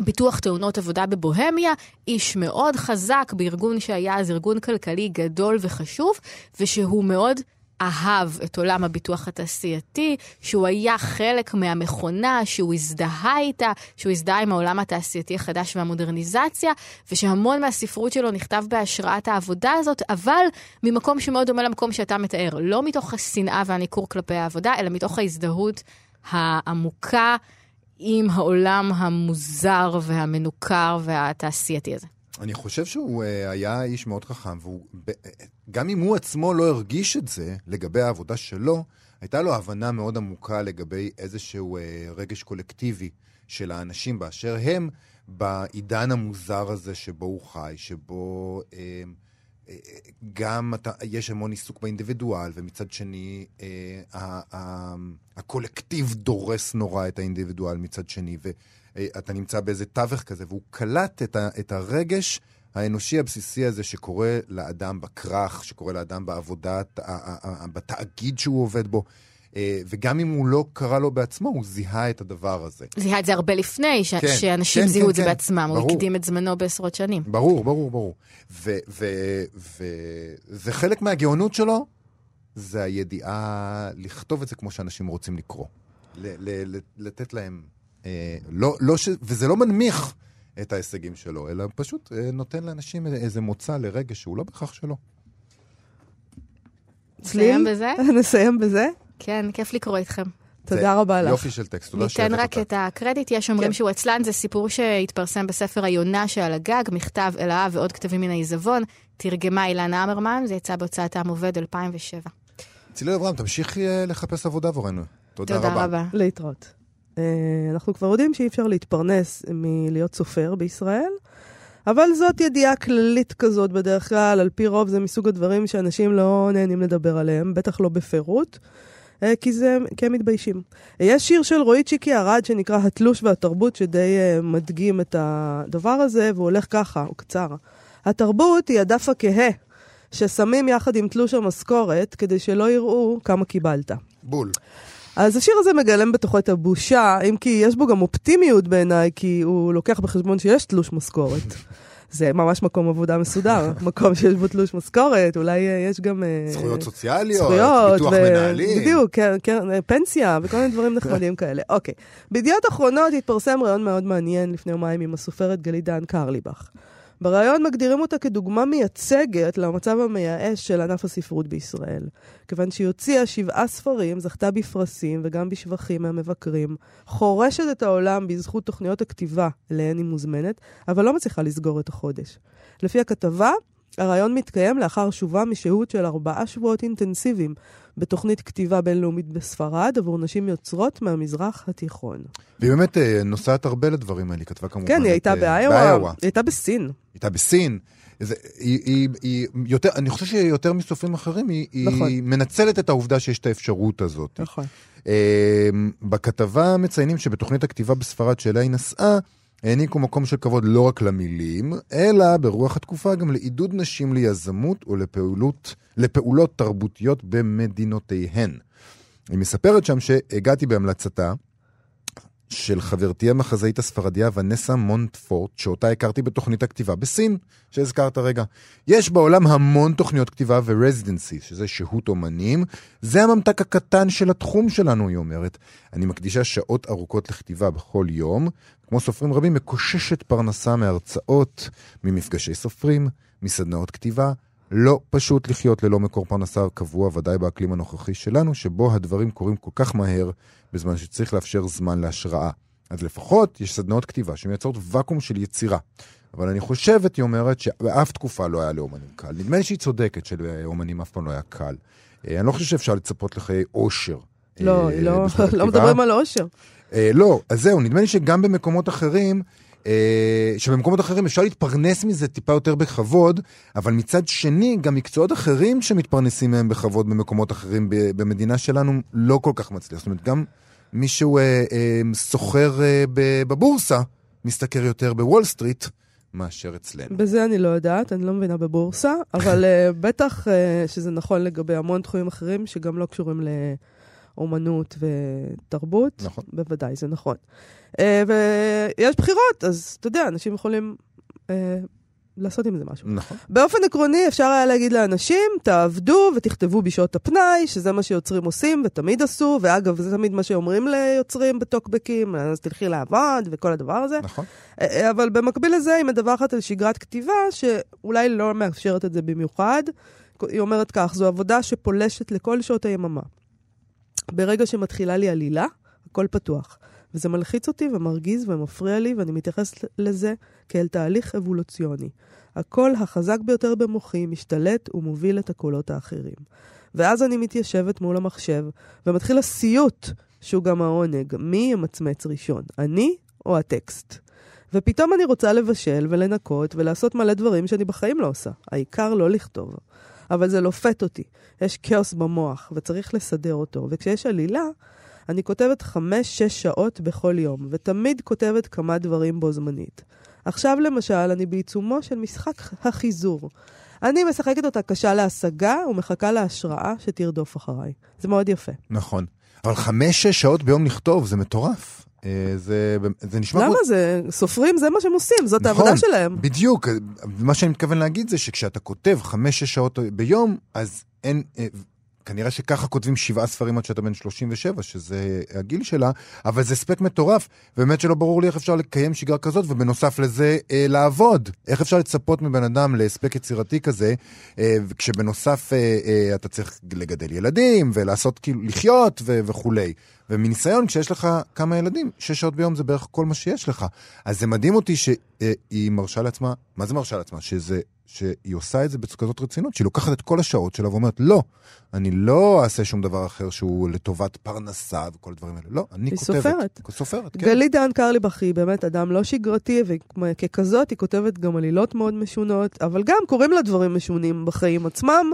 ביטוח תאונות עבודה בבוהמיה, איש מאוד חזק בארגון שהיה אז ארגון כלכלי גדול וחשוב, ושהוא מאוד אהב את עולם הביטוח התעשייתי, שהוא היה חלק מהמכונה, שהוא הזדהה איתה, שהוא הזדהה עם העולם התעשייתי החדש והמודרניזציה, ושהמון מהספרות שלו נכתב בהשראת העבודה הזאת, אבל ממקום שמאוד דומה למקום שאתה מתאר, לא מתוך השנאה והניכור כלפי העבודה, אלא מתוך ההזדהות העמוקה עם העולם המוזר והמנוכר והתעשייתי הזה. אני חושב שהוא uh, היה איש מאוד חכם, וגם אם הוא עצמו לא הרגיש את זה לגבי העבודה שלו, הייתה לו הבנה מאוד עמוקה לגבי איזשהו uh, רגש קולקטיבי של האנשים באשר הם, בעידן המוזר הזה שבו הוא חי, שבו uh, גם אתה, יש המון עיסוק באינדיבידואל, ומצד שני uh, ה- ה- הקולקטיב דורס נורא את האינדיבידואל מצד שני, ו... אתה נמצא באיזה תווך כזה, והוא קלט את, ה, את הרגש האנושי הבסיסי הזה שקורה לאדם בכרך, שקורה לאדם בעבודה, בתאגיד שהוא עובד בו. וגם אם הוא לא קרא לו בעצמו, הוא זיהה את הדבר הזה. זיהה את זה הרבה לפני, ש- כן, שאנשים כן, זיהו כן, את זה כן. בעצמם, הוא ברור. הקדים את זמנו בעשרות שנים. ברור, ברור, ברור. וזה חלק מהגאונות שלו, זה הידיעה לכתוב את זה כמו שאנשים רוצים לקרוא. ל- ל- ל- לתת להם... אה, לא, לא ש... וזה לא מנמיך את ההישגים שלו, אלא פשוט אה, נותן לאנשים איזה מוצא לרגש שהוא לא בהכרח שלו. נסיים בזה? נסיים בזה? כן, כיף לקרוא איתכם. תודה רבה לך. יופי של טקסט, תודה ניתן שהבאת רק אותה. את הקרדיט, יש אומרים כן. שהוא עצלן, זה סיפור שהתפרסם בספר היונה שעל הגג, מכתב אל האב ועוד כתבים מן העיזבון, תרגמה אילנה אמרמן, זה יצא בהוצאת עם עובד 2007. צילי אברהם, תמשיכי אה, לחפש עבודה עבורנו. תודה, תודה רבה. רבה. להתראות. אה, אנחנו כבר יודעים שאי אפשר להתפרנס מלהיות סופר בישראל, אבל זאת ידיעה כללית כזאת בדרך כלל, על פי רוב זה מסוג הדברים שאנשים לא נהנים לדבר עליהם, בטח לא בפירוט, כי, זה, כי הם מתביישים. אה, יש שיר של רועי צ'יקי ארד שנקרא התלוש והתרבות, שדי אה, מדגים את הדבר הזה, והוא הולך ככה, הוא קצר. התרבות היא הדף הכהה, ששמים יחד עם תלוש המשכורת, כדי שלא יראו כמה קיבלת. בול. אז השיר הזה מגלם בתוכו את הבושה, אם כי יש בו גם אופטימיות בעיניי, כי הוא לוקח בחשבון שיש תלוש משכורת. זה ממש מקום עבודה מסודר, מקום שיש בו תלוש משכורת, אולי אה, יש גם... אה, זכויות סוציאליות, זכויות, ביטוח ו- מנהלים. בדיוק, כן, כן, אה, פנסיה וכל מיני דברים נחמדים כאלה. אוקיי. בידיעות אחרונות התפרסם ראיון מאוד מעניין לפני יומיים עם הסופרת גלית דהן קרליבך. בריאיון מגדירים אותה כדוגמה מייצגת למצב המייאש של ענף הספרות בישראל. כיוון שהיא הוציאה שבעה ספרים, זכתה בפרסים וגם בשבחים מהמבקרים, חורשת את העולם בזכות תוכניות הכתיבה אליהן היא מוזמנת, אבל לא מצליחה לסגור את החודש. לפי הכתבה, הרעיון מתקיים לאחר שובה משהות של ארבעה שבועות אינטנסיביים בתוכנית כתיבה בינלאומית בספרד עבור נשים יוצרות מהמזרח התיכון. והיא באמת אה, נוסעת הרבה לדברים האלה, היא כתבה כמובן. כן, היא הייתה את, אה, באיואה, היא הייתה בסין. היא הייתה בסין. זה, היא, היא, היא יותר, אני חושב שיותר מסופרים אחרים, היא, נכון. היא מנצלת את העובדה שיש את האפשרות הזאת. נכון. אה, בכתבה מציינים שבתוכנית הכתיבה בספרד שאליה היא נסעה, העניקו מקום של כבוד לא רק למילים, אלא ברוח התקופה גם לעידוד נשים ליזמות ולפעולות לפעולות תרבותיות במדינותיהן. היא מספרת שם שהגעתי בהמלצתה של חברתי המחזאית הספרדיה ונסה מונטפורט, שאותה הכרתי בתוכנית הכתיבה בסין, שהזכרת רגע. יש בעולם המון תוכניות כתיבה ורזידנסי, שזה שהות אומנים. זה הממתק הקטן של התחום שלנו, היא אומרת. אני מקדישה שעות ארוכות לכתיבה בכל יום. כמו סופרים רבים, מקוששת פרנסה מהרצאות, ממפגשי סופרים, מסדנאות כתיבה. לא פשוט לחיות ללא מקור פרנסה קבוע, ודאי באקלים הנוכחי שלנו, שבו הדברים קורים כל כך מהר, בזמן שצריך לאפשר זמן להשראה. אז לפחות יש סדנאות כתיבה שמייצרות ואקום של יצירה. אבל אני חושבת, היא אומרת, שבאף תקופה לא היה לאומנים קל. נדמה לי שהיא צודקת שלאומנים אף פעם לא היה קל. אה, אני לא חושב שאפשר לצפות לחיי אושר. לא, אה, לא, לא. מדברים על אושר. אה, לא, אז זהו, נדמה לי שגם במקומות אחרים, שבמקומות אחרים אפשר להתפרנס מזה טיפה יותר בכבוד, אבל מצד שני, גם מקצועות אחרים שמתפרנסים מהם בכבוד במקומות אחרים במדינה שלנו לא כל כך מצליח. זאת אומרת, גם מישהו אה, אה, סוחר אה, בבורסה, משתכר יותר בוול סטריט מאשר אצלנו. בזה אני לא יודעת, אני לא מבינה בבורסה, אבל uh, בטח uh, שזה נכון לגבי המון תחומים אחרים שגם לא קשורים לאומנות ותרבות. נכון. בוודאי, זה נכון. Uh, ויש בחירות, אז אתה יודע, אנשים יכולים uh, לעשות עם זה משהו. נכון. באופן עקרוני אפשר היה להגיד לאנשים, תעבדו ותכתבו בשעות הפנאי, שזה מה שיוצרים עושים ותמיד עשו, ואגב, זה תמיד מה שאומרים ליוצרים בטוקבקים, אז תלכי לעבוד וכל הדבר הזה. נכון. אה, אבל במקביל לזה היא מדווחת על שגרת כתיבה שאולי לא מאפשרת את זה במיוחד. היא אומרת כך, זו עבודה שפולשת לכל שעות היממה. ברגע שמתחילה לי עלילה, הכל פתוח. וזה מלחיץ אותי ומרגיז ומפריע לי, ואני מתייחסת לזה כאל תהליך אבולוציוני. הקול החזק ביותר במוחי משתלט ומוביל את הקולות האחרים. ואז אני מתיישבת מול המחשב, ומתחיל הסיוט, שהוא גם העונג. מי ימצמץ ראשון, אני או הטקסט? ופתאום אני רוצה לבשל ולנקות ולעשות מלא דברים שאני בחיים לא עושה. העיקר לא לכתוב. אבל זה לופת אותי. יש כאוס במוח, וצריך לסדר אותו. וכשיש עלילה, אני כותבת חמש-שש שעות בכל יום, ותמיד כותבת כמה דברים בו זמנית. עכשיו למשל, אני בעיצומו של משחק החיזור. אני משחקת אותה קשה להשגה ומחכה להשראה שתרדוף אחריי. זה מאוד יפה. נכון. אבל חמש-שש שעות ביום לכתוב, זה מטורף. אה, זה, זה נשמע... למה זה? סופרים זה מה שהם עושים, זאת נכון, העבודה שלהם. בדיוק. מה שאני מתכוון להגיד זה שכשאתה כותב חמש-שש שעות ביום, אז אין... אה, כנראה שככה כותבים שבעה ספרים עד שאתה בן 37, שזה הגיל שלה, אבל זה הספק מטורף, ובאמת שלא ברור לי איך אפשר לקיים שגרה כזאת, ובנוסף לזה, אה, לעבוד. איך אפשר לצפות מבן אדם להספק יצירתי כזה, אה, כשבנוסף אה, אה, אתה צריך לגדל ילדים, ולעשות כאילו, לחיות ו- וכולי. ומניסיון, כשיש לך כמה ילדים, שש שעות ביום זה בערך כל מה שיש לך. אז זה מדהים אותי שהיא מרשה לעצמה, מה זה מרשה לעצמה? שזה, שהיא עושה את זה בכזאת רצינות, שהיא לוקחת את כל השעות שלה ואומרת, לא, אני לא אעשה שום דבר אחר שהוא לטובת פרנסה וכל הדברים האלה. לא, אני היא כותבת. סופרת. סופרת, כן. גלית דהן קרליבך היא באמת אדם לא שגרתי, וככזאת היא כותבת גם עלילות מאוד משונות, אבל גם קוראים לה דברים משונים בחיים עצמם.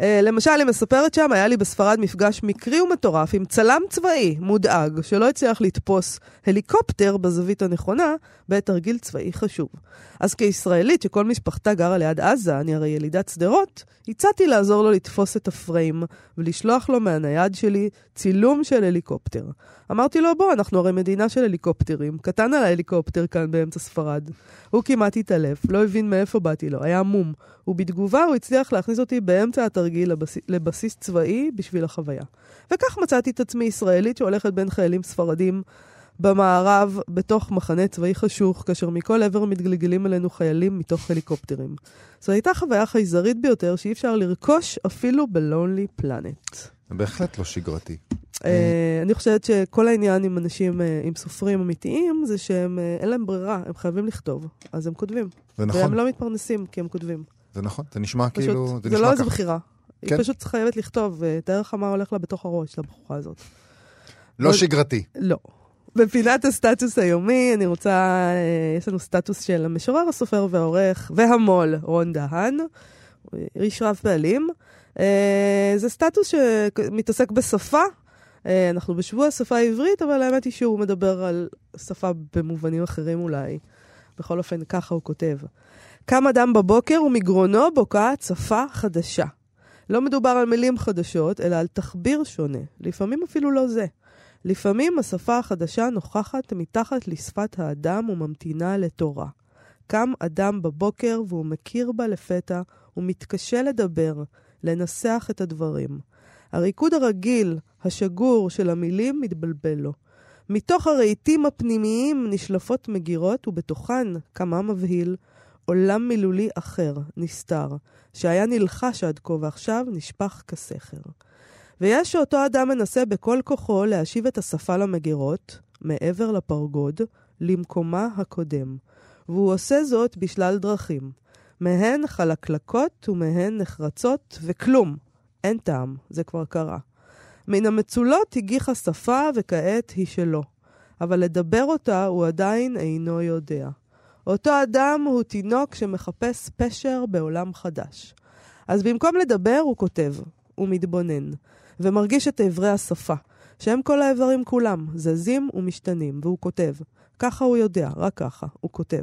Uh, למשל, היא מספרת שם, היה לי בספרד מפגש מקרי ומטורף עם צלם צבאי מודאג, שלא הצליח לתפוס הליקופטר בזווית הנכונה בעת תרגיל צבאי חשוב. אז כישראלית שכל משפחתה גרה ליד עזה, אני הרי ילידת שדרות, הצעתי לעזור לו לתפוס את הפריים ולשלוח לו מהנייד שלי צילום של הליקופטר. אמרתי לו, בוא, אנחנו הרי מדינה של הליקופטרים. קטן על ההליקופטר כאן באמצע ספרד. הוא כמעט התעלף, לא הבין מאיפה באתי לו, היה מום. ובתגובה הוא הצליח להכניס אותי באמצע התרגיל לבס... לבסיס צבאי בשביל החוויה. וכך מצאתי את עצמי ישראלית שהולכת בין חיילים ספרדים במערב, בתוך מחנה צבאי חשוך, כאשר מכל עבר מתגלגלים אלינו חיילים מתוך הליקופטרים. זו הייתה חוויה חייזרית ביותר שאי אפשר לרכוש אפילו בלונלי פלנט. בהחלט לא שגרתי. אה, אני חושבת שכל העניין עם אנשים, אה, עם סופרים אמיתיים, זה שהם, אה, אין להם ברירה, הם חייבים לכתוב, אז הם כותבים. זה והם נכון. לא מתפרנסים כי הם כותבים. זה נכון, זה נשמע כאילו, זה זה נשמע לא איזה ככה. בחירה. היא כן. פשוט חייבת לכתוב, אה, תאר לך מה הולך לה בתוך הראש, לבחורה הזאת. לא שגרתי. לא. בפינת הסטטוס היומי, אני רוצה, אה, יש לנו סטטוס של המשורר, הסופר והעורך והמו"ל רון דהן, איש רב פעלים. אה, זה סטטוס שמתעסק בשפה. אנחנו בשבוע השפה העברית, אבל האמת היא שהוא מדבר על שפה במובנים אחרים אולי. בכל אופן, ככה הוא כותב. קם אדם בבוקר ומגרונו בוקעת שפה חדשה. לא מדובר על מילים חדשות, אלא על תחביר שונה. לפעמים אפילו לא זה. לפעמים השפה החדשה נוכחת מתחת לשפת האדם וממתינה לתורה. קם אדם בבוקר והוא מכיר בה לפתע ומתקשה לדבר, לנסח את הדברים. הריקוד הרגיל, השגור של המילים מתבלבל לו. מתוך הרהיטים הפנימיים נשלפות מגירות, ובתוכן, כמה מבהיל, עולם מילולי אחר, נסתר, שהיה נלחש עד כה ועכשיו נשפך כסכר. ויש שאותו אדם מנסה בכל כוחו להשיב את השפה למגירות, מעבר לפרגוד, למקומה הקודם. והוא עושה זאת בשלל דרכים. מהן חלקלקות ומהן נחרצות, וכלום. אין טעם, זה כבר קרה. מן המצולות הגיחה שפה וכעת היא שלו. אבל לדבר אותה הוא עדיין אינו יודע. אותו אדם הוא תינוק שמחפש פשר בעולם חדש. אז במקום לדבר הוא כותב, הוא מתבונן, ומרגיש את איברי השפה, שהם כל האיברים כולם, זזים ומשתנים, והוא כותב. ככה הוא יודע, רק ככה, הוא כותב.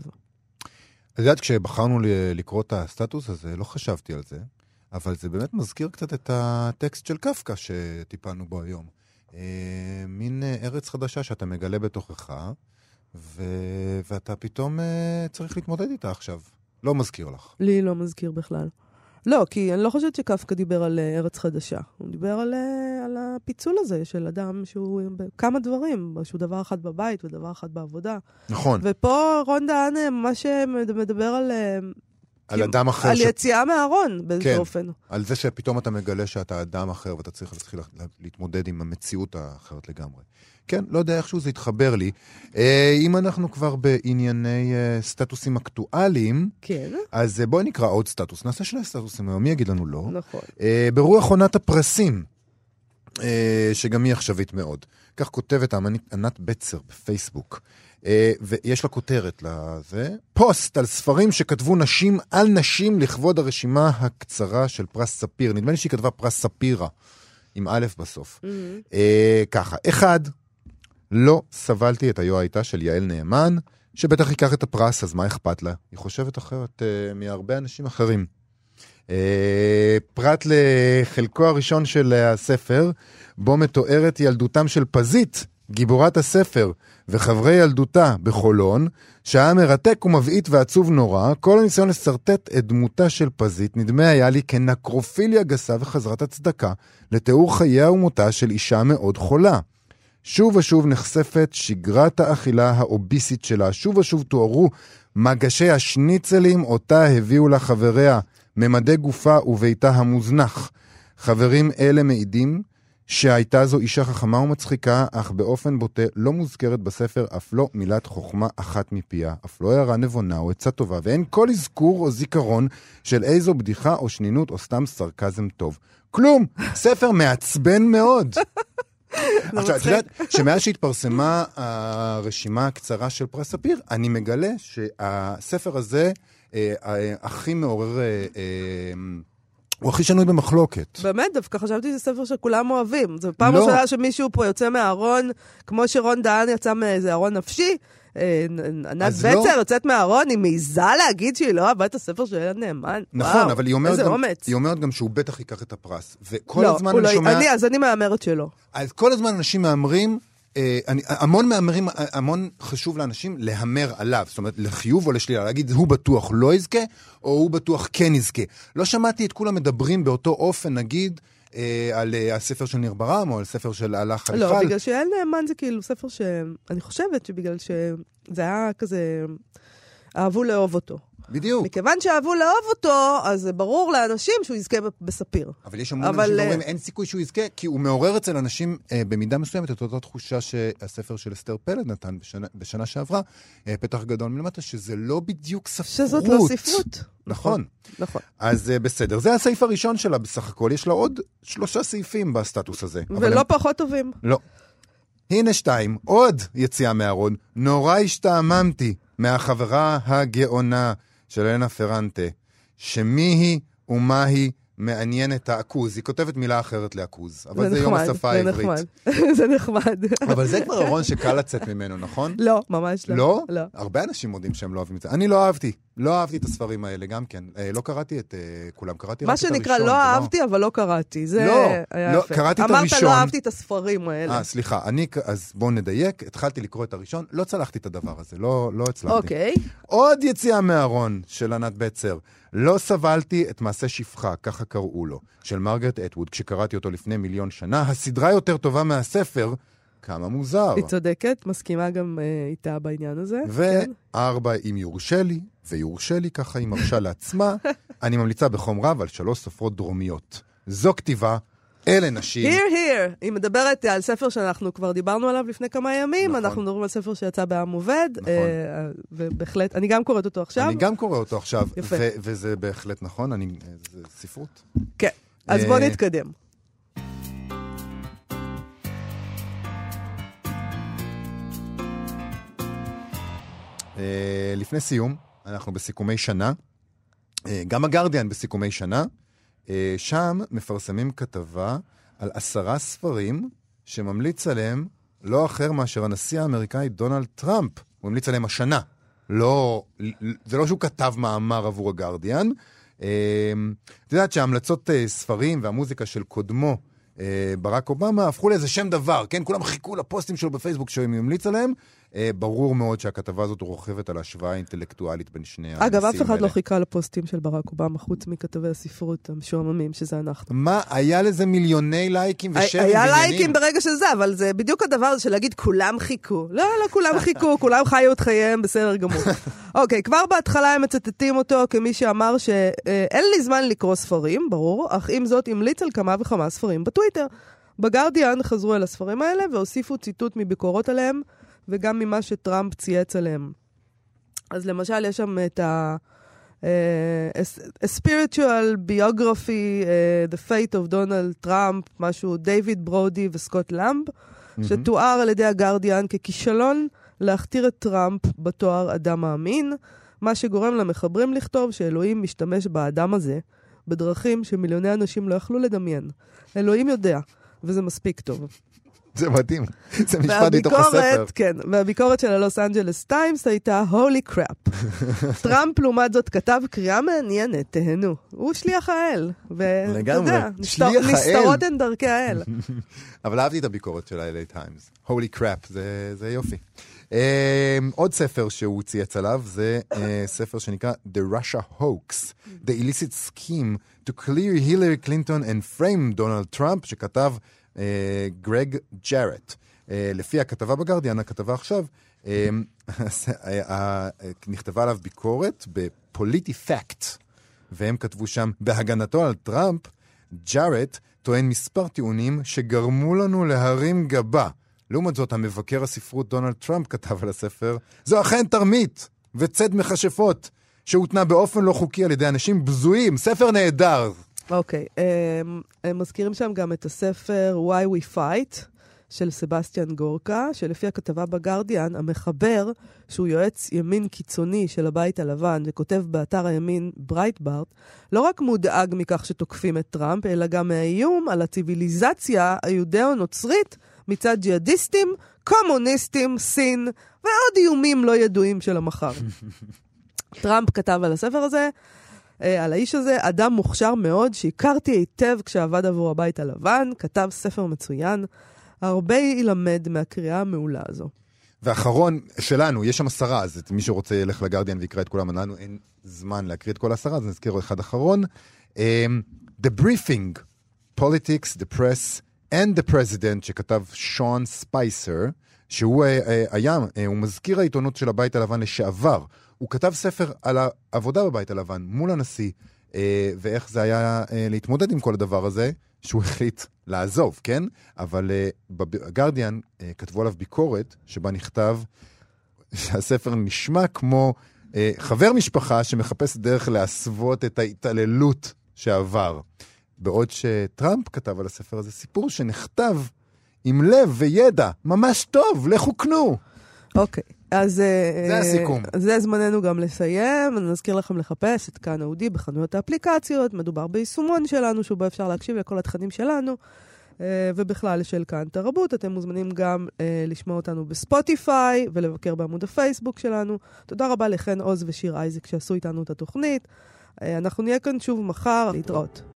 את יודעת, כשבחרנו לקרוא את הסטטוס הזה, לא חשבתי על זה, אבל זה באמת מזכיר קצת את הטקסט של קפקא שטיפלנו בו היום. אה, מין אה, ארץ חדשה שאתה מגלה בתוכך, ו... ואתה פתאום אה, צריך להתמודד איתה עכשיו. לא מזכיר לך. לי לא מזכיר בכלל. לא, כי אני לא חושבת שקפקא דיבר על אה, ארץ חדשה. הוא דיבר על, אה, על הפיצול הזה של אדם שהוא כמה דברים, שהוא דבר אחד בבית ודבר אחד בעבודה. נכון, ופה רון דהן ממש מד- מדבר על, אה, על אדם אחר, על ש... יציאה מהארון באיזה כן. אופן. על זה שפתאום אתה מגלה שאתה אדם אחר ואתה צריך להתחיל לה- להתמודד עם המציאות האחרת לגמרי. כן, לא יודע איכשהו זה התחבר לי. אה, אם אנחנו כבר בענייני אה, סטטוסים אקטואליים, כן, אז אה, בואי נקרא עוד סטטוס. נעשה שני סטטוסים היום, מי יגיד לנו לא? נכון. אה, ברוח עונת הפרסים, אה, שגם היא עכשווית מאוד. כך כותבת האמנית ענת בצר בפייסבוק. אה, ויש לה כותרת לזה, פוסט על ספרים שכתבו נשים על נשים לכבוד הרשימה הקצרה של פרס ספיר. נדמה לי שהיא כתבה פרס ספירה, עם א' בסוף. אה, ככה, אחד, לא סבלתי את היו הייתה של יעל נאמן, שבטח ייקח את הפרס, אז מה אכפת לה? היא חושבת אחרת אה, מהרבה אנשים אחרים. אה, פרט לחלקו הראשון של הספר, בו מתוארת ילדותם של פזית, גיבורת הספר, וחברי ילדותה בחולון, שהיה מרתק ומבעית ועצוב נורא, כל הניסיון לשרטט את דמותה של פזית נדמה היה לי כנקרופיליה גסה וחזרת הצדקה לתיאור חייה ומותה של אישה מאוד חולה. שוב ושוב נחשפת שגרת האכילה האוביסית שלה, שוב ושוב תוארו מגשי השניצלים אותה הביאו לה חבריה, ממדי גופה וביתה המוזנח. חברים אלה מעידים שהייתה זו אישה חכמה ומצחיקה, אך באופן בוטה לא מוזכרת בספר אף לא מילת חוכמה אחת מפיה, אף לא הערה נבונה או עצה טובה, ואין כל אזכור או זיכרון של איזו בדיחה או שנינות או סתם סרקזם טוב. כלום! ספר מעצבן מאוד. עכשיו, את. יודעת שמאז שהתפרסמה הרשימה הקצרה של פרס ספיר, אני מגלה שהספר הזה אה, אה, הכי מעורר, אה, אה, הוא הכי שנוי במחלוקת. באמת, דווקא חשבתי שזה ספר שכולם אוהבים. זו פעם לא. ראשונה שמישהו פה יוצא מהארון, כמו שרון דהן יצא מאיזה ארון נפשי. אה, ענת בצר לא. יוצאת מהארון, היא מעיזה להגיד שהיא לא אהבה את הספר של ילד נאמן. נכון, וואו, אבל היא אומרת, גם, אומץ. היא אומרת גם שהוא בטח ייקח את הפרס. וכל לא, הזמן אני לא- שומע... אני, אז אני מהמרת שלא. אז כל הזמן אנשים מהמרים, אני, המון מהמרים, המון חשוב לאנשים להמר עליו, זאת אומרת, לחיוב או לשלילה, להגיד, הוא בטוח לא יזכה, או הוא בטוח כן יזכה. לא שמעתי את כולם מדברים באותו אופן, נגיד, אה, על אה, הספר של ניר ברם, או על ספר של הלך חליפל. לא, בגלל שיעל נאמן זה כאילו ספר ש... אני חושבת שבגלל שזה היה כזה... אהבו לאהוב אותו. בדיוק. מכיוון שאהבו לאהוב אותו, אז זה ברור לאנשים שהוא יזכה בספיר. אבל יש המון אבל, אנשים אה, שאומרים, אין סיכוי שהוא יזכה, כי הוא מעורר אצל אנשים אה, במידה מסוימת את אותה תחושה שהספר של אסתר פלד נתן בשנה, בשנה שעברה, אה, פתח גדול מלמטה, שזה לא בדיוק ספרות. שזאת לא ספרות. נכון. נכון. אז אה, בסדר, זה הסעיף הראשון שלה בסך הכל, יש לה עוד שלושה סעיפים בסטטוס הזה. ולא הם- פחות טובים. לא. הנה שתיים, עוד יציאה מהארון. נורא השתעממתי מהחברה הגאונה של אלנה פרנטה, שמי היא ומה היא מעניינת העכוז. היא כותבת מילה אחרת לעכוז, אבל זה, יום נחמד, השפה זה העברית. נחמד. זה נחמד. אבל זה כבר ארון שקל לצאת ממנו, נכון? לא, ממש לא. לא? לא. הרבה אנשים מודים שהם לא אוהבים את זה. אני לא אהבתי. לא אהבתי את הספרים האלה, גם כן. אה, לא קראתי את אה, כולם, קראתי רק מה את הראשון. שנקרא, זה לא אהבתי, אבל לא קראתי. זה לא, היה לא, יפה. קראתי את אמרת, הראשון. לא אהבתי את הספרים האלה. אה, סליחה, אני, אז בואו נדייק, התחלתי לקרוא את הראשון, לא צלחתי את הדבר הזה, לא, לא הצלחתי. אוקיי. עוד יציאה מהארון של ענת בצר. לא סבלתי את מעשה שפחה, ככה קראו לו, של מרגרט אטווד, כשקראתי אותו לפני מיליון שנה. הסדרה יותר טובה מהספר, כמה מוזר. היא צודקת, מסכימה גם אה, איתה בעניין הזה. כן. וארבע, אם יורשה לי, ויורשה לי, ככה היא מרשה לעצמה, אני ממליצה בחום רב על שלוש סופרות דרומיות. זו כתיבה, אלה נשים. Here, here. היא מדברת על ספר שאנחנו כבר דיברנו עליו לפני כמה ימים. נכון. אנחנו מדברים על ספר שיצא בעם עובד. נכון. אה, ובהחלט, אני גם קוראת אותו עכשיו. אני גם קורא אותו עכשיו, יפה. ו- וזה בהחלט נכון, אני, זה ספרות. כן. אז בואו אה, נתקדם. לפני סיום, אנחנו בסיכומי שנה. אה, גם הגרדיאן בסיכומי שנה. אה, שם מפרסמים כתבה על עשרה ספרים שממליץ עליהם לא אחר מאשר הנשיא האמריקאי דונלד טראמפ. הוא המליץ עליהם השנה. לא, זה לא שהוא כתב מאמר עבור הגרדיאן. אה, את יודעת שההמלצות אה, ספרים והמוזיקה של קודמו, אה, ברק אובמה, הפכו לאיזה שם דבר, כן? כולם חיכו לפוסטים שלו בפייסבוק שהוא המליץ עליהם. אה, ברור מאוד שהכתבה הזאת רוכבת על השוואה אינטלקטואלית בין שני הנשיאים האלה. אגב, אף אחד לא חיכה לפוסטים של ברק אובמה, חוץ מכתבי הספרות המשועממים, שזה אנחנו. מה, היה לזה מיליוני לייקים ושרים היה ועניינים? לייקים ברגע של זה, אבל זה בדיוק הדבר הזה של להגיד כולם חיכו. לא, לא כולם חיכו, כולם חיו את חייהם בסדר גמור. אוקיי, כבר בהתחלה הם מצטטים אותו כמי שאמר שאין לי זמן לקרוא ספרים, ברור, אך עם זאת המליץ על כמה וכמה ספרים בטוויטר. בגרדיאן חזרו אל הספרים האלה והוסיפו ציטוט מביקורות עליהם, וגם ממה שטראמפ צייץ עליהם. אז למשל, יש שם את ה... uh, a, spiritual biography, uh, The Fate of Donald Trump, משהו דיוויד ברודי וסקוט למב, שתואר על ידי הגרדיאן ככישלון להכתיר את טראמפ בתואר אדם מאמין, מה שגורם למחברים לכתוב שאלוהים משתמש באדם הזה בדרכים שמיליוני אנשים לא יכלו לדמיין. אלוהים יודע, וזה מספיק טוב. זה מדהים, זה משפט מתוך הספר. כן, והביקורת של הלוס אנג'לס טיימס הייתה holy crap. טראמפ לעומת זאת כתב קריאה מעניינת, תהנו. הוא שליח האל. לגמרי, שליח האל. נסתרות הן דרכי האל. אבל אהבתי את הביקורת של ה-LA Times. Holy crap, זה, זה יופי. אמ, עוד ספר שהוא צייץ עליו, זה אה, ספר שנקרא The Russia Hoax, The Illicit Scheme to Clear Hillary Clinton and Frame Donald Trump, שכתב גרג ג'ארט. Uh, לפי הכתבה בגרדיאן, הכתבה עכשיו, um, נכתבה עליו ביקורת בפוליטי פקט. והם כתבו שם, בהגנתו על טראמפ, ג'ארט טוען מספר טיעונים שגרמו לנו להרים גבה. לעומת זאת, המבקר הספרות דונלד טראמפ כתב על הספר, זו אכן תרמית וציד מכשפות, שהותנה באופן לא חוקי על ידי אנשים בזויים. ספר נהדר. אוקיי, הם, הם מזכירים שם גם את הספר Why We Fight של סבסטיאן גורקה, שלפי הכתבה בגרדיאן, המחבר, שהוא יועץ ימין קיצוני של הבית הלבן, וכותב באתר הימין ברייטברט, לא רק מודאג מכך שתוקפים את טראמפ, אלא גם מהאיום על הציוויליזציה היודאו-נוצרית מצד ג'יהאדיסטים, קומוניסטים, סין, ועוד איומים לא ידועים של המחר. טראמפ כתב על הספר הזה, על האיש הזה, אדם מוכשר מאוד, שהכרתי היטב כשעבד עבור הבית הלבן, כתב ספר מצוין. הרבה ילמד מהקריאה המעולה הזו. ואחרון שלנו, יש שם עשרה, אז מי שרוצה ילך לגרדיאן ויקרא את כולם, לנו אין זמן להקריא את כל העשרה, אז נזכיר אחד אחרון. Um, The Briefing, Politics, the Press and the President, שכתב שון ספייסר, שהוא uh, uh, היה, uh, הוא מזכיר העיתונות של הבית הלבן לשעבר. הוא כתב ספר על העבודה בבית הלבן מול הנשיא, אה, ואיך זה היה אה, להתמודד עם כל הדבר הזה, שהוא החליט לעזוב, כן? אבל אה, בגרדיאן אה, כתבו עליו ביקורת, שבה נכתב שהספר נשמע כמו אה, חבר משפחה שמחפש דרך להסוות את ההתעללות שעבר. בעוד שטראמפ כתב על הספר הזה סיפור שנכתב עם לב וידע, ממש טוב, לכו קנו. אוקיי, אז... זה הסיכום. זה זמננו גם לסיים. אני נזכיר לכם לחפש את כאן אודי בחנויות האפליקציות. מדובר ביישומון שלנו, שבו אפשר להקשיב לכל התכנים שלנו. ובכלל של כאן תרבות. אתם מוזמנים גם אה, לשמוע אותנו בספוטיפיי ולבקר בעמוד הפייסבוק שלנו. תודה רבה לחן עוז ושיר אייזק שעשו איתנו את התוכנית. אה, אנחנו נהיה כאן שוב מחר, להתראות.